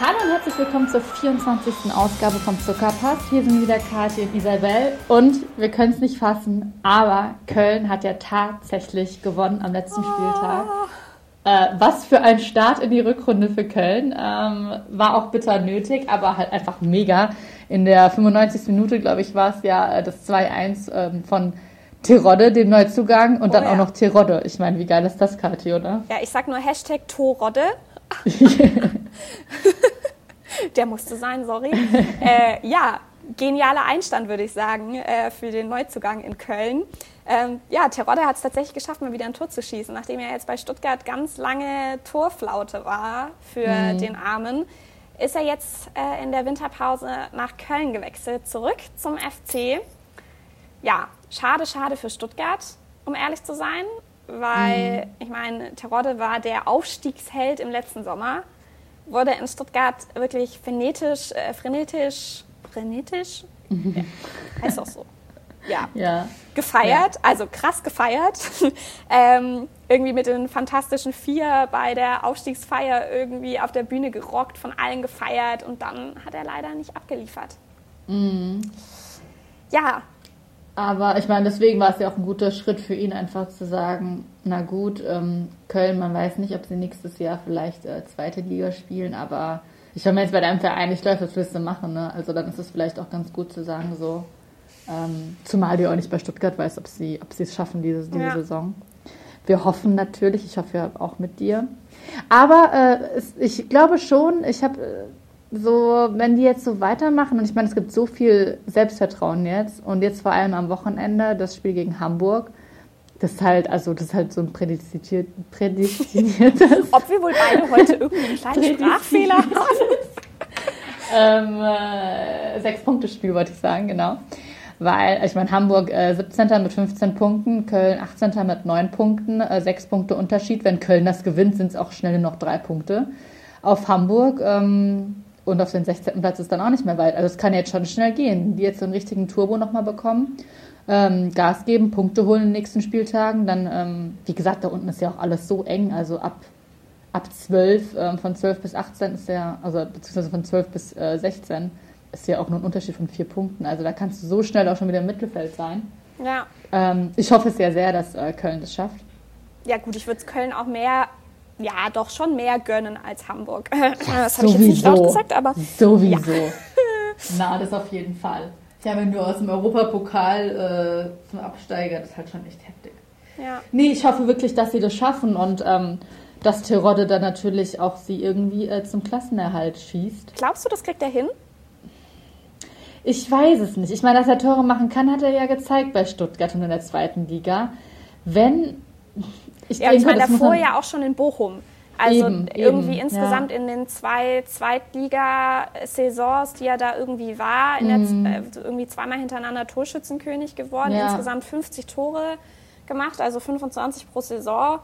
Hallo und herzlich willkommen zur 24. Ausgabe vom Zuckerpass. Hier sind wieder Kathi und Isabel und wir können es nicht fassen, aber Köln hat ja tatsächlich gewonnen am letzten Spieltag. Äh, was für ein Start in die Rückrunde für Köln. Ähm, war auch bitter nötig, aber halt einfach mega. In der 95. Minute, glaube ich, war es ja äh, das 2-1 ähm, von Terodde, dem Neuzugang, und oh, dann ja. auch noch Terodde. Ich meine, wie geil ist das, Kathi, oder? Ja, ich sag nur Hashtag Torodde. Der musste sein, sorry. äh, ja, genialer Einstand, würde ich sagen, äh, für den Neuzugang in Köln. Ähm, ja, Terodde hat es tatsächlich geschafft, mal wieder ein Tor zu schießen, nachdem er jetzt bei Stuttgart ganz lange Torflaute war für mhm. den Armen. Ist er jetzt äh, in der Winterpause nach Köln gewechselt, zurück zum FC. Ja, schade, schade für Stuttgart, um ehrlich zu sein, weil mhm. ich meine, Terodde war der Aufstiegsheld im letzten Sommer wurde in Stuttgart wirklich frenetisch, äh, frenetisch, frenetisch, mhm. ja, heißt auch so, ja, ja. gefeiert, ja. also krass gefeiert. ähm, irgendwie mit den Fantastischen Vier bei der Aufstiegsfeier irgendwie auf der Bühne gerockt, von allen gefeiert und dann hat er leider nicht abgeliefert. Mhm. Ja, aber ich meine, deswegen war es ja auch ein guter Schritt für ihn, einfach zu sagen, na gut, ähm, Köln, man weiß nicht, ob sie nächstes Jahr vielleicht äh, zweite Liga spielen, aber ich habe mir jetzt bei deinem Verein nicht läuft, was willst du machen, ne? Also dann ist es vielleicht auch ganz gut zu sagen, so, ähm, zumal du auch nicht bei Stuttgart weißt, ob sie, ob sie es schaffen diese, diese ja. Saison. Wir hoffen natürlich, ich hoffe ja auch mit dir. Aber äh, es, ich glaube schon, ich habe äh, so, wenn die jetzt so weitermachen, und ich meine, es gibt so viel Selbstvertrauen jetzt, und jetzt vor allem am Wochenende das Spiel gegen Hamburg, das ist halt, also das ist halt so ein prädestiniert, prädestiniertes. Ob wir wohl beide heute irgendeinen kleinen Sprachfehler haben? ähm, äh, Sechs-Punkte-Spiel wollte ich sagen, genau. Weil, ich meine, Hamburg äh, 17. mit 15 Punkten, Köln 18. mit 9 Punkten, äh, 6 Punkte Unterschied. Wenn Köln das gewinnt, sind es auch schnell noch 3 Punkte. Auf Hamburg, ähm, und auf den 16. Platz ist dann auch nicht mehr weit. Also es kann jetzt schon schnell gehen. Die jetzt so einen richtigen Turbo nochmal bekommen, ähm, Gas geben, Punkte holen in den nächsten Spieltagen. Dann, ähm, wie gesagt, da unten ist ja auch alles so eng. Also ab, ab 12, ähm, von 12 bis 18 ist ja, also beziehungsweise von 12 bis äh, 16 ist ja auch nur ein Unterschied von vier Punkten. Also da kannst du so schnell auch schon wieder im Mittelfeld sein. Ja. Ähm, ich hoffe sehr, sehr, dass äh, Köln das schafft. Ja gut, ich würde es Köln auch mehr ja, doch schon mehr gönnen als Hamburg. das habe ich jetzt nicht laut gesagt, aber. Sowieso. Ja. Na, das auf jeden Fall. Ja, wenn du aus dem Europapokal äh, zum Absteiger, das ist halt schon echt heftig. Ja. Nee, ich hoffe wirklich, dass sie das schaffen und ähm, dass Terodde dann natürlich auch sie irgendwie äh, zum Klassenerhalt schießt. Glaubst du, das kriegt er hin? Ich weiß es nicht. Ich meine, dass er Tore machen kann, hat er ja gezeigt bei Stuttgart und in der zweiten Liga. Wenn ich ja, denke, ich meine, davor ja auch schon in Bochum. Also eben, irgendwie eben, insgesamt ja. in den zwei Zweitliga-Saisons, die er da irgendwie war, mhm. der, äh, irgendwie zweimal hintereinander Torschützenkönig geworden, ja. insgesamt 50 Tore gemacht, also 25 pro Saison.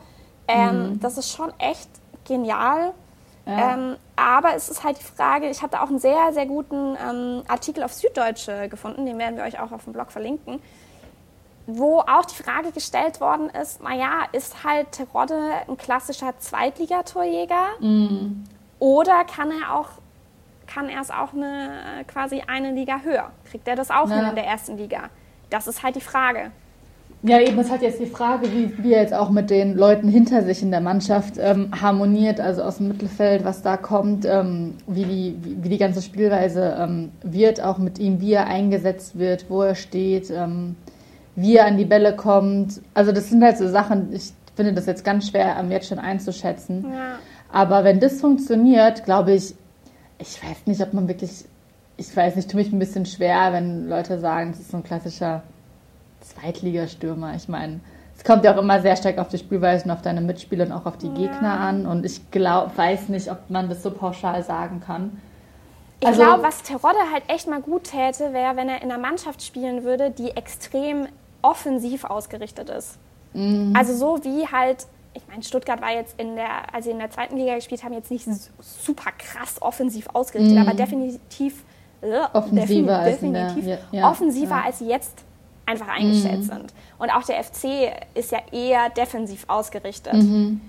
Ähm, mhm. Das ist schon echt genial. Ja. Ähm, aber es ist halt die Frage, ich hatte auch einen sehr, sehr guten ähm, Artikel auf Süddeutsche gefunden, den werden wir euch auch auf dem Blog verlinken wo auch die Frage gestellt worden ist, naja, ist halt Terodde ein klassischer Zweitligatorjäger mm. oder kann er auch kann er es auch eine, quasi eine Liga höher? Kriegt er das auch ja. hin in der ersten Liga? Das ist halt die Frage. Ja, eben ist halt jetzt die Frage, wie, wie er jetzt auch mit den Leuten hinter sich in der Mannschaft ähm, harmoniert, also aus dem Mittelfeld, was da kommt, ähm, wie, die, wie, wie, die ganze Spielweise ähm, wird, auch mit ihm, wie er eingesetzt wird, wo er steht. Ähm, wie er an die Bälle kommt. Also das sind halt so Sachen, ich finde das jetzt ganz schwer, am jetzt schon einzuschätzen. Ja. Aber wenn das funktioniert, glaube ich, ich weiß nicht, ob man wirklich, ich weiß nicht, tue mich ein bisschen schwer, wenn Leute sagen, es ist so ein klassischer Zweitligastürmer. Ich meine, es kommt ja auch immer sehr stark auf die Spielweise und auf deine Mitspieler und auch auf die ja. Gegner an. Und ich glaub, weiß nicht, ob man das so pauschal sagen kann. Ich also, glaube, was Terodde halt echt mal gut täte, wäre, wenn er in einer Mannschaft spielen würde, die extrem offensiv ausgerichtet ist. Mhm. Also so wie halt, ich meine, Stuttgart war jetzt in der, als sie in der zweiten Liga gespielt haben, jetzt nicht super krass offensiv ausgerichtet, mhm. aber definitiv, äh, offensiver, definitiv der, ja, offensiver, ja. als sie jetzt einfach eingestellt mhm. sind. Und auch der FC ist ja eher defensiv ausgerichtet. Mhm.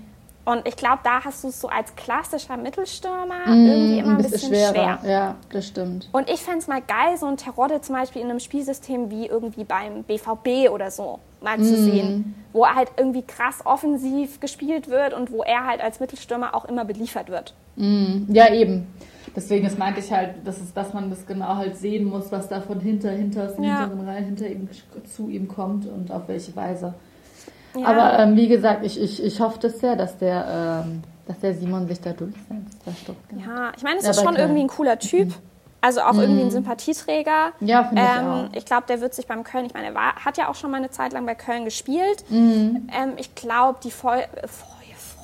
Und ich glaube, da hast du es so als klassischer Mittelstürmer mm, irgendwie immer ein bisschen, schwer. Ja, das stimmt. Und ich fände es mal geil, so ein Terodde zum Beispiel in einem Spielsystem wie irgendwie beim BVB oder so mal mm. zu sehen, wo halt irgendwie krass offensiv gespielt wird und wo er halt als Mittelstürmer auch immer beliefert wird. Mm. Ja, eben. Deswegen, das meinte ich halt, das ist, dass man das genau halt sehen muss, was da von hinter, hinter, ja. hinteren Reihen hinter ihm zu ihm kommt und auf welche Weise. Ja. Aber ähm, wie gesagt, ich, ich, ich hoffe das sehr, dass der, ähm, dass der Simon sich da durchsetzt. Ja, ich meine, es ist schon irgendwie ein cooler Typ. Also auch mhm. irgendwie ein Sympathieträger. Ja, finde ich ähm, auch. Ich glaube, der wird sich beim Köln, ich meine, er war, hat ja auch schon mal eine Zeit lang bei Köln gespielt. Mhm. Ähm, ich glaube, die Voll,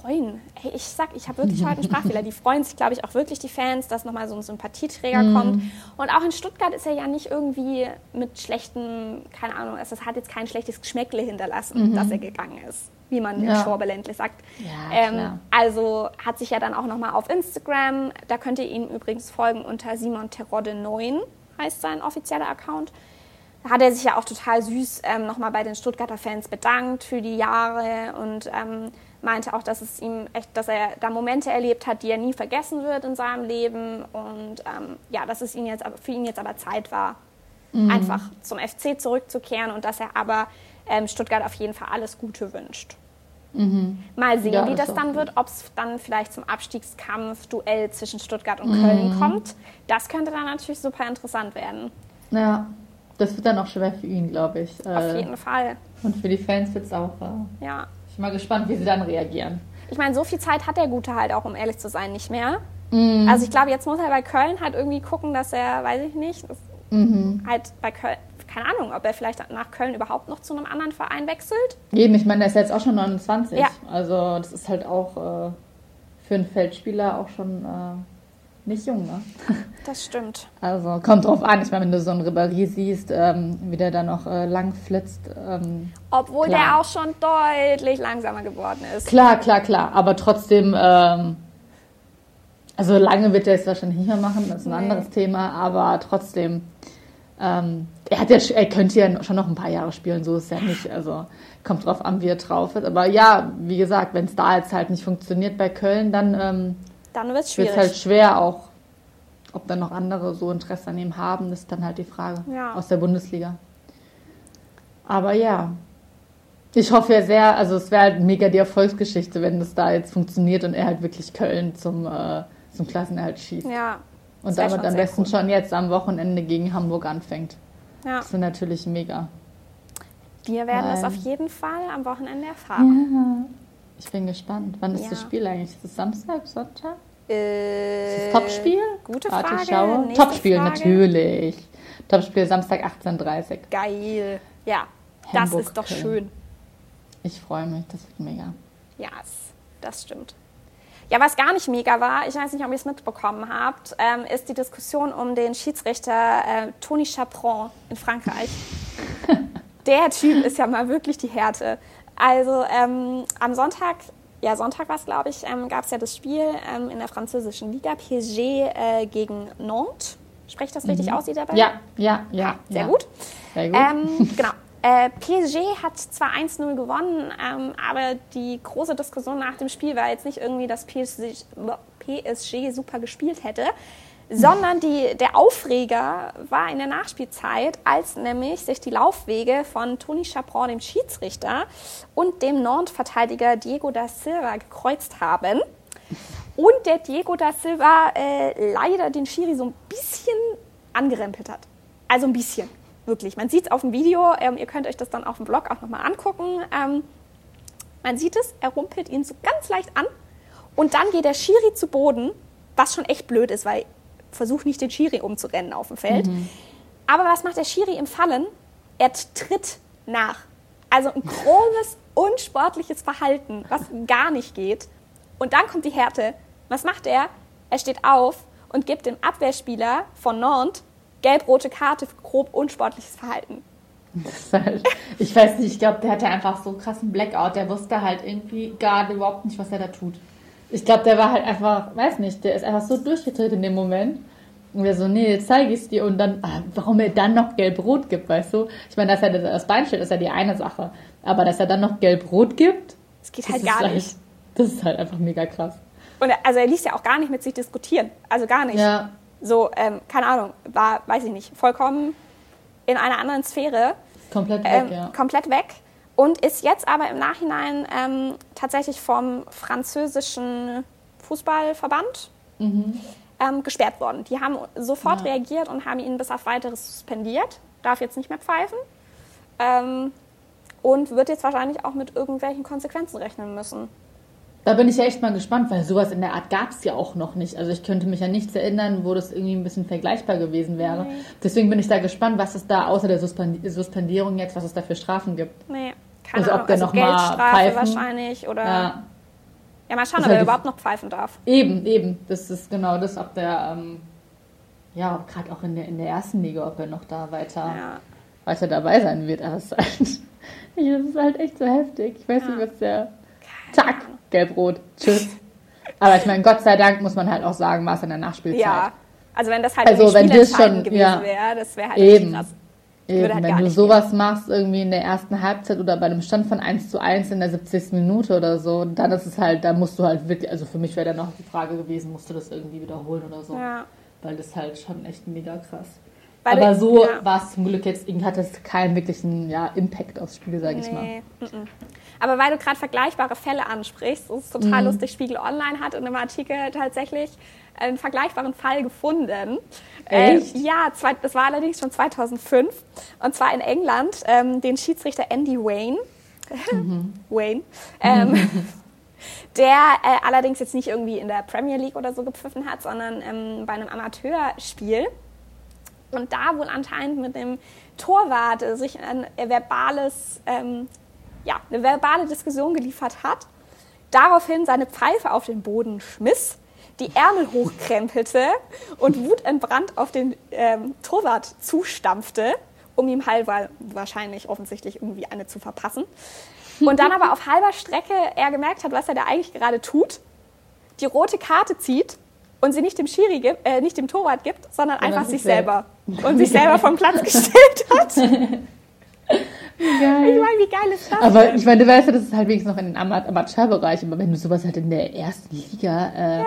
freuen. Hey, ich sag, ich habe wirklich heute einen Sprachfehler. Die freuen sich, glaube ich, auch wirklich die Fans, dass nochmal so ein Sympathieträger mm. kommt. Und auch in Stuttgart ist er ja nicht irgendwie mit schlechten, keine Ahnung, also es hat jetzt kein schlechtes Geschmäckle hinterlassen, mhm. dass er gegangen ist, wie man ja. in Schorbeländle sagt. Ja, ähm, also hat sich ja dann auch nochmal auf Instagram, da könnt ihr ihm übrigens folgen unter Simon Terodde 9, heißt sein offizieller Account. Da hat er sich ja auch total süß ähm, nochmal bei den Stuttgarter Fans bedankt für die Jahre und ähm, meinte auch, dass es ihm echt, dass er da Momente erlebt hat, die er nie vergessen wird in seinem Leben und ähm, ja, dass es ihn jetzt, für ihn jetzt aber Zeit war, mhm. einfach zum FC zurückzukehren und dass er aber ähm, Stuttgart auf jeden Fall alles Gute wünscht. Mhm. Mal sehen, ja, wie das, das dann wird, ob es dann vielleicht zum Abstiegskampf, Duell zwischen Stuttgart und mhm. Köln kommt. Das könnte dann natürlich super interessant werden. Ja, das wird dann auch schwer für ihn, glaube ich. Auf äh, jeden Fall. Und für die Fans wird es auch. Äh, ja. Ich bin mal gespannt, wie sie dann reagieren. Ich meine, so viel Zeit hat der Gute halt auch, um ehrlich zu sein, nicht mehr. Mhm. Also ich glaube, jetzt muss er bei Köln halt irgendwie gucken, dass er, weiß ich nicht, mhm. halt bei Köln, keine Ahnung, ob er vielleicht nach Köln überhaupt noch zu einem anderen Verein wechselt. Eben, ich meine, der ist jetzt auch schon 29. Ja. Also das ist halt auch äh, für einen Feldspieler auch schon äh, nicht jung, ne? Das stimmt. Also kommt drauf an. Ich meine, wenn du so einen Ribéry siehst, ähm, wie der da noch äh, lang flitzt. Ähm, Obwohl klar. der auch schon deutlich langsamer geworden ist. Klar, klar, klar. Aber trotzdem, ähm, also lange wird er es wahrscheinlich nicht mehr machen, das ist ein nee. anderes Thema, aber trotzdem. Ähm, er, hat ja, er könnte ja schon noch ein paar Jahre spielen, so ist es ja nicht. Also kommt drauf an, wie er drauf ist. Aber ja, wie gesagt, wenn es da jetzt halt nicht funktioniert bei Köln, dann ähm, dann wird es schwierig. Wird halt schwer auch, ob dann noch andere so Interesse an ihm haben, das ist dann halt die Frage ja. aus der Bundesliga. Aber ja, ich hoffe ja sehr, also es wäre halt mega die Erfolgsgeschichte, wenn das da jetzt funktioniert und er halt wirklich Köln zum, äh, zum Klassenerhalt schießt. Ja. Und damit am besten cool. schon jetzt am Wochenende gegen Hamburg anfängt. Ja. Das wäre natürlich mega. Wir werden Weil, das auf jeden Fall am Wochenende erfahren. Ich bin gespannt. Wann ist ja. das Spiel eigentlich? Ist es Samstag, Sonntag? Äh, ist das Topspiel? Gute Frage. Topspiel, Frage. natürlich. Topspiel Samstag 18.30 Uhr. Geil. Ja, Hamburg, das ist doch Köln. schön. Ich freue mich, das wird mega. Ja, das stimmt. Ja, was gar nicht mega war, ich weiß nicht, ob ihr es mitbekommen habt, ähm, ist die Diskussion um den Schiedsrichter äh, Tony Chaperon in Frankreich. Der Typ ist ja mal wirklich die Härte. Also ähm, am Sonntag, ja Sonntag war es glaube ich, ähm, gab es ja das Spiel ähm, in der französischen Liga, PSG äh, gegen Nantes. Sprecht das richtig mhm. aus, Isabel? Ja, ja, ja. Sehr ja. gut. Sehr gut. Ähm, genau. Äh, PSG hat zwar 1-0 gewonnen, ähm, aber die große Diskussion nach dem Spiel war jetzt nicht irgendwie, dass PSG, PSG super gespielt hätte, sondern die, der Aufreger war in der Nachspielzeit, als nämlich sich die Laufwege von Toni Chaperon, dem Schiedsrichter, und dem Nantes-Verteidiger Diego da Silva gekreuzt haben. Und der Diego da Silva äh, leider den Schiri so ein bisschen angerempelt hat. Also ein bisschen, wirklich. Man sieht es auf dem Video, ähm, ihr könnt euch das dann auf dem Blog auch nochmal angucken. Ähm, man sieht es, er rumpelt ihn so ganz leicht an und dann geht der Schiri zu Boden, was schon echt blöd ist, weil versucht nicht den Schiri umzurennen auf dem Feld. Mhm. Aber was macht der Schiri im Fallen? Er tritt nach. Also ein grobes, unsportliches Verhalten, was gar nicht geht. Und dann kommt die Härte. Was macht er? Er steht auf und gibt dem Abwehrspieler von Nantes gelb-rote Karte für grob unsportliches Verhalten. Halt, ich weiß nicht, ich glaube, der hatte einfach so einen krassen Blackout. Der wusste halt irgendwie gerade überhaupt nicht, was er da tut. Ich glaube, der war halt einfach, weiß nicht, der ist einfach so durchgedreht in dem Moment. Und wir so, nee, jetzt zeige ich es dir. Und dann, ah, warum er dann noch gelb-rot gibt, weißt du? Ich meine, dass er das Bein steht, ist ja die eine Sache. Aber dass er dann noch gelb-rot gibt, das geht halt gar nicht. Das ist halt einfach mega krass. Und er, also er ließ ja auch gar nicht mit sich diskutieren. Also gar nicht. Ja. So, ähm, keine Ahnung, war, weiß ich nicht, vollkommen in einer anderen Sphäre. Komplett weg, ähm, ja. Komplett weg. Und ist jetzt aber im Nachhinein ähm, tatsächlich vom französischen Fußballverband mhm. ähm, gesperrt worden. Die haben sofort ja. reagiert und haben ihn bis auf weiteres suspendiert. Darf jetzt nicht mehr pfeifen. Ähm, und wird jetzt wahrscheinlich auch mit irgendwelchen Konsequenzen rechnen müssen. Da bin ich ja echt mal gespannt, weil sowas in der Art gab es ja auch noch nicht. Also ich könnte mich an nichts erinnern, wo das irgendwie ein bisschen vergleichbar gewesen wäre. Nee. Deswegen bin ich da gespannt, was es da außer der Suspendierung jetzt, was es da für Strafen gibt. Nee, keine also, Ahnung. Ob der also noch Geldstrafe mal pfeifen, wahrscheinlich oder... Ja. ja mal schauen, ob halt er überhaupt noch pfeifen darf. Eben, eben. Das ist genau das, ob der... Ähm, ja, gerade auch in der, in der ersten Liga, ob er noch da weiter, ja. weiter dabei sein wird. Aber es ist halt, das ist halt echt so heftig. Ich weiß ja. nicht, was der... Zack, gelb-rot, tschüss. Aber ich meine, Gott sei Dank muss man halt auch sagen, war es in der Nachspielzeit. Ja, also wenn das halt also, wenn das schon, gewesen ja, wäre, das wäre halt eben, krass. Eben, halt wenn du sowas gehen. machst irgendwie in der ersten Halbzeit oder bei einem Stand von 1 zu 1 in der 70. Minute oder so, dann ist es halt, da musst du halt wirklich, also für mich wäre dann noch die Frage gewesen, musst du das irgendwie wiederholen oder so. Ja. Weil das halt schon echt mega krass. Weil Aber so ja. war es zum Glück jetzt, hat es keinen wirklichen ja, Impact aufs Spiel, sage nee. ich mal. Mm -mm. Aber weil du gerade vergleichbare Fälle ansprichst, das ist total mhm. lustig, Spiegel Online hat in einem Artikel tatsächlich einen vergleichbaren Fall gefunden. Äh, Echt? Äh, ja, zwei, das war allerdings schon 2005. Und zwar in England, ähm, den Schiedsrichter Andy Wayne. Mhm. Wayne. Ähm, der äh, allerdings jetzt nicht irgendwie in der Premier League oder so gepfiffen hat, sondern ähm, bei einem Amateurspiel. Und da wohl anscheinend mit dem Torwart sich ein verbales ähm, ja, eine verbale Diskussion geliefert hat, daraufhin seine Pfeife auf den Boden schmiss, die Ärmel hochkrempelte und wutentbrannt auf den ähm, Torwart zustampfte, um ihm halber wahrscheinlich offensichtlich irgendwie eine zu verpassen. Und dann aber auf halber Strecke er gemerkt hat, was er da eigentlich gerade tut, die rote Karte zieht und sie nicht dem Schiri gibt, äh, nicht dem Torwart gibt, sondern einfach sich selber und sich selber vom Platz gestellt hat. Geil. Ich meine, wie geil ist das? Aber denn? ich meine, du weißt ja, das ist halt wenigstens noch in den Amateurbereich, aber wenn du sowas halt in der ersten Liga äh, ja.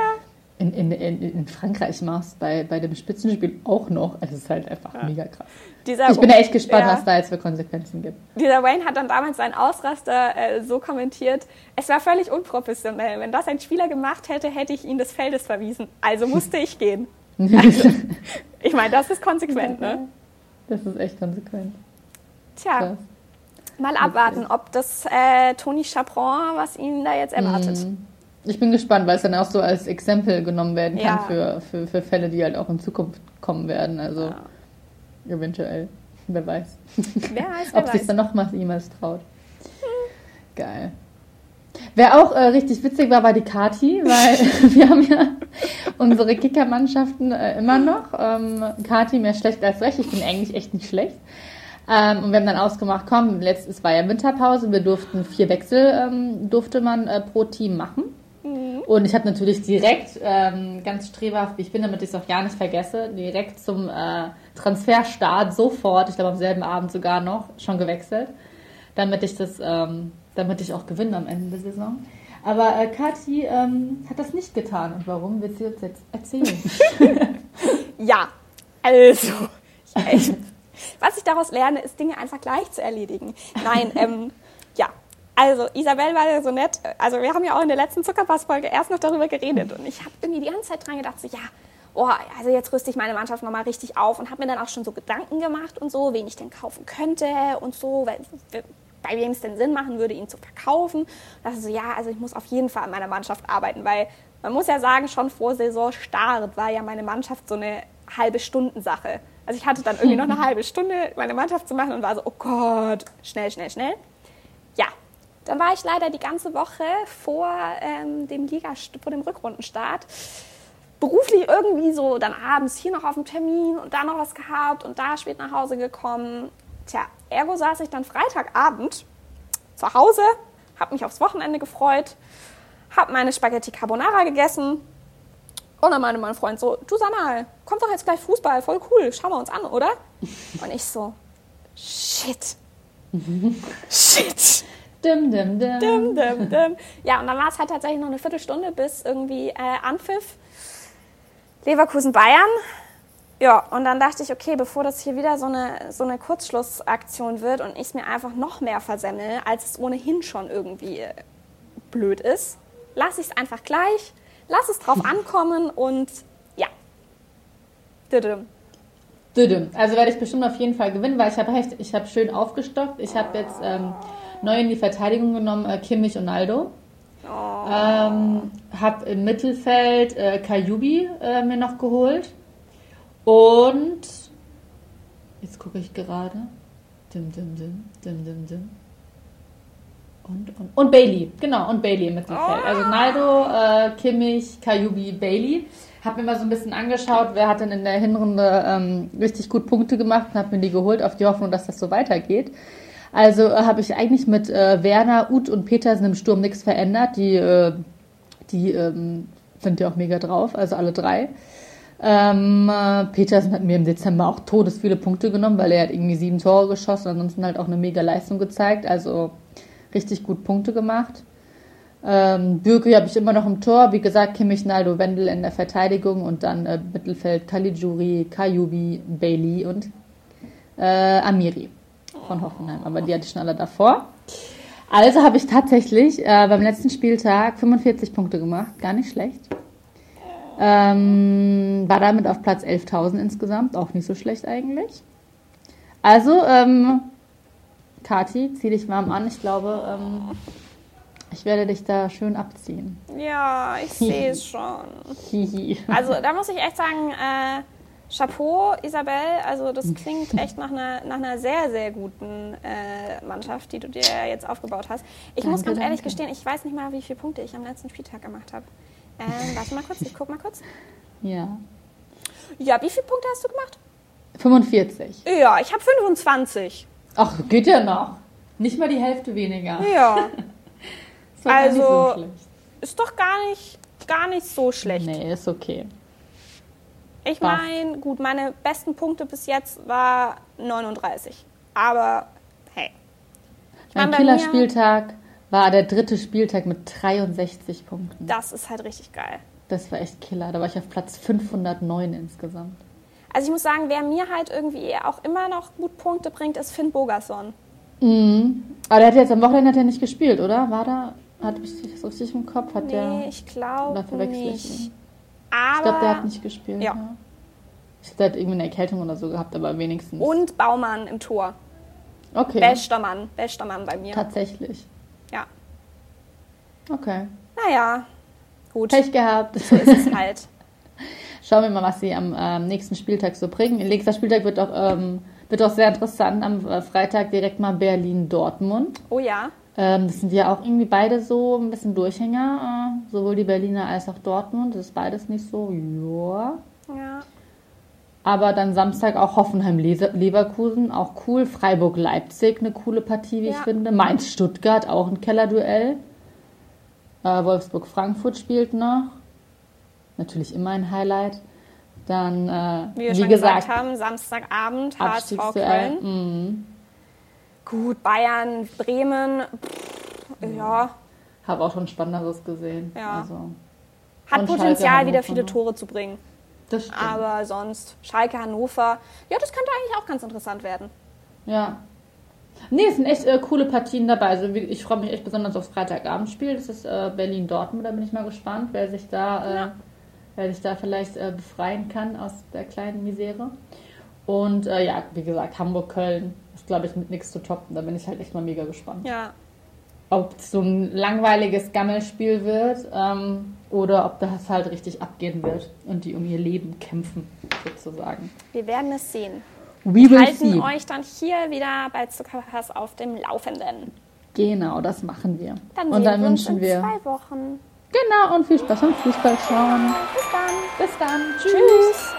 In, in, in, Frankreich machst, bei, bei dem Spitzenspiel auch noch, also es ist halt einfach ja. mega krass. Dieser, ich bin echt gespannt, ja. was da jetzt für Konsequenzen gibt. Dieser Wayne hat dann damals seinen Ausraster äh, so kommentiert, es war völlig unprofessionell. Wenn das ein Spieler gemacht hätte, hätte ich ihn des Feldes verwiesen. Also musste ich gehen. Also, ich meine, das ist konsequent, ne? Das ist echt konsequent. Tja, Krass. mal abwarten, ob das äh, Toni Chaperon, was ihn da jetzt erwartet. Mm. Ich bin gespannt, weil es dann auch so als Exempel genommen werden kann ja. für, für, für Fälle, die halt auch in Zukunft kommen werden. Also ja. eventuell. Wer weiß. Wer weiß, wer Ob sich dann nochmals jemals traut. Geil. Wer auch äh, richtig witzig war, war die Kati, weil wir haben ja unsere Kickermannschaften äh, immer noch. Ähm, Kati mehr schlecht als recht. Ich bin eigentlich echt nicht schlecht. Ähm, und wir haben dann ausgemacht, komm, letztes war ja Winterpause, wir durften vier Wechsel ähm, durfte man äh, pro Team machen. Und ich habe natürlich direkt, ähm, ganz strebhaft, wie ich bin, damit ich es auch gar nicht vergesse, direkt zum äh, Transferstart sofort, ich glaube am selben Abend sogar noch, schon gewechselt, damit ich das, ähm, damit ich auch gewinne am Ende der Saison. Aber äh, Kathi ähm, hat das nicht getan. Und warum wird sie uns jetzt erzählen? ja, also, ich, was ich daraus lerne, ist Dinge einfach gleich zu erledigen. Nein, ähm, ja. Also Isabel war ja so nett. Also wir haben ja auch in der letzten Zuckerpass-Folge erst noch darüber geredet und ich habe irgendwie die ganze Zeit dran gedacht, so ja, oh, also jetzt rüste ich meine Mannschaft nochmal richtig auf und habe mir dann auch schon so Gedanken gemacht und so, wen ich denn kaufen könnte und so, weil, bei wem es denn Sinn machen würde, ihn zu verkaufen. Dachte so, ja, also ich muss auf jeden Fall an meiner Mannschaft arbeiten, weil man muss ja sagen, schon vor Saisonstart war ja meine Mannschaft so eine halbe Stundensache. Also ich hatte dann irgendwie noch eine halbe Stunde, meine Mannschaft zu machen und war so, oh Gott, schnell, schnell, schnell. Ja, dann war ich leider die ganze Woche vor ähm, dem Liga, vor dem Rückrundenstart beruflich irgendwie so dann abends hier noch auf dem Termin und da noch was gehabt und da spät nach Hause gekommen. Tja, ergo saß ich dann Freitagabend zu Hause, habe mich aufs Wochenende gefreut, habe meine Spaghetti Carbonara gegessen und dann meinte mein Freund so, du sag mal, kommt doch jetzt gleich Fußball, voll cool, schauen wir uns an, oder? Und ich so, shit. shit. Dim, dim, dim. Dim, dim, dim. Ja, und dann war es halt tatsächlich noch eine Viertelstunde bis irgendwie äh, Anpfiff. Leverkusen Bayern. Ja, und dann dachte ich, okay, bevor das hier wieder so eine, so eine Kurzschlussaktion wird und ich es mir einfach noch mehr versemmel, als es ohnehin schon irgendwie äh, blöd ist, lasse ich es einfach gleich, lass es drauf ankommen und ja. Düdüm. Düdüm. Also werde ich bestimmt auf jeden Fall gewinnen, weil ich habe ich habe schön aufgestockt. Ich habe jetzt ähm, neu in die Verteidigung genommen äh, Kimmich und Aldo. Oh. Ähm, habe im Mittelfeld äh, Kajubi äh, mir noch geholt. Und jetzt gucke ich gerade. Dim, dim, dim, dim, dim, dim. Und, und, und Bailey, genau, und Bailey im Mittelfeld. Oh. Also Naldo, äh, Kimmich, Kajubi, Bailey. Hab mir mal so ein bisschen angeschaut, wer hat denn in der Hinrunde ähm, richtig gut Punkte gemacht und hab mir die geholt, auf die Hoffnung, dass das so weitergeht. Also äh, habe ich eigentlich mit äh, Werner, Uth und Petersen im Sturm nichts verändert. Die, äh, die ähm, sind ja auch mega drauf, also alle drei. Ähm, äh, Petersen hat mir im Dezember auch todes viele Punkte genommen, weil er hat irgendwie sieben Tore geschossen, ansonsten halt auch eine mega Leistung gezeigt. Also richtig gut Punkte gemacht. Ähm, Bürki habe ich immer noch im Tor. Wie gesagt, Kimmich, Naldo, Wendel in der Verteidigung und dann äh, Mittelfeld Caligiuri, Kajubi, Bailey und äh, Amiri von Hoffenheim. Aber die hatte ich schon alle davor. Also habe ich tatsächlich äh, beim letzten Spieltag 45 Punkte gemacht. Gar nicht schlecht. Ähm, war damit auf Platz 11.000 insgesamt. Auch nicht so schlecht eigentlich. Also, ähm, Kati, zieh dich warm an. Ich glaube, ähm, ich werde dich da schön abziehen. Ja, ich sehe es schon. also da muss ich echt sagen, äh, Chapeau, Isabel. Also das klingt echt nach einer, nach einer sehr, sehr guten äh, Mannschaft, die du dir jetzt aufgebaut hast. Ich danke, muss ganz ehrlich danke. gestehen, ich weiß nicht mal, wie viele Punkte ich am letzten Spieltag gemacht habe. Ähm, warte mal kurz, ich guck mal kurz. Ja. Ja, wie viele Punkte hast du gemacht? 45. Ja, ich habe 25. Ach, geht ja noch. Nicht mal die Hälfte weniger. Ja. ist also, so ist doch gar nicht, gar nicht so schlecht. Nee, ist okay. Ich meine, gut, meine besten Punkte bis jetzt war 39. Aber hey. Ich mein, Kieler Spieltag war der dritte Spieltag mit 63 Punkten. Das ist halt richtig geil. Das war echt Killer. Da war ich auf Platz 509 insgesamt. Also ich muss sagen, wer mir halt irgendwie auch immer noch gut Punkte bringt, ist Finn Bogerson. Mhm. Aber der hat jetzt am Wochenende hat er nicht gespielt, oder? War da? Hat ich das richtig im Kopf? Hat nee, der, ich glaube nicht. Aber, ich glaube, der hat nicht gespielt. Ja. ja. Ich glaube, der hat irgendwie eine Erkältung oder so gehabt, aber wenigstens. Und Baumann im Tor. Okay. Bester Mann, bester Mann bei mir. Tatsächlich. Ja. Okay. Naja, gut. Pech gehabt. So ist es halt. Schauen wir mal, was sie am ähm, nächsten Spieltag so bringen. Nächster Spieltag wird auch, ähm, wird auch sehr interessant. Am äh, Freitag direkt mal Berlin-Dortmund. Oh ja. Ähm, das sind ja auch irgendwie beide so ein bisschen Durchhänger. Äh, sowohl die Berliner als auch Dortmund. Das ist beides nicht so. Ja. Ja. Aber dann Samstag auch Hoffenheim-Leverkusen, auch cool. Freiburg-Leipzig, eine coole Partie, wie ja. ich finde. Mainz-Stuttgart, auch ein Kellerduell. Äh, Wolfsburg-Frankfurt spielt noch. Natürlich immer ein Highlight. Dann, äh, wie wir wie schon gesagt, gesagt haben, Samstagabend, HSV Köln. Gut, Bayern, Bremen, pff, ja. Habe auch schon Spannenderes gesehen. Ja. Also. Hat Potenzial, wieder viele Tore zu bringen. Das stimmt. Aber sonst, Schalke, Hannover, ja, das könnte eigentlich auch ganz interessant werden. Ja. Nee, es sind echt äh, coole Partien dabei. Also ich freue mich echt besonders aufs Freitagabendspiel. Das ist äh, Berlin-Dortmund, da bin ich mal gespannt, wer sich da, äh, ja. wer sich da vielleicht äh, befreien kann aus der kleinen Misere. Und äh, ja, wie gesagt, Hamburg-Köln ist, glaube ich, mit nichts zu toppen. Da bin ich halt echt mal mega gespannt. Ja. Ob es so ein langweiliges Gammelspiel wird. Ähm, oder ob das halt richtig abgehen wird und die um ihr Leben kämpfen, sozusagen. Wir werden es sehen. We will halten see. euch dann hier wieder bei Zuckerpass auf dem Laufenden. Genau, das machen wir. Dann und dann wir wünschen wir zwei Wochen. Genau, und viel Spaß beim Fußball schauen. Bis dann. Bis dann. Tschüss. Tschüss.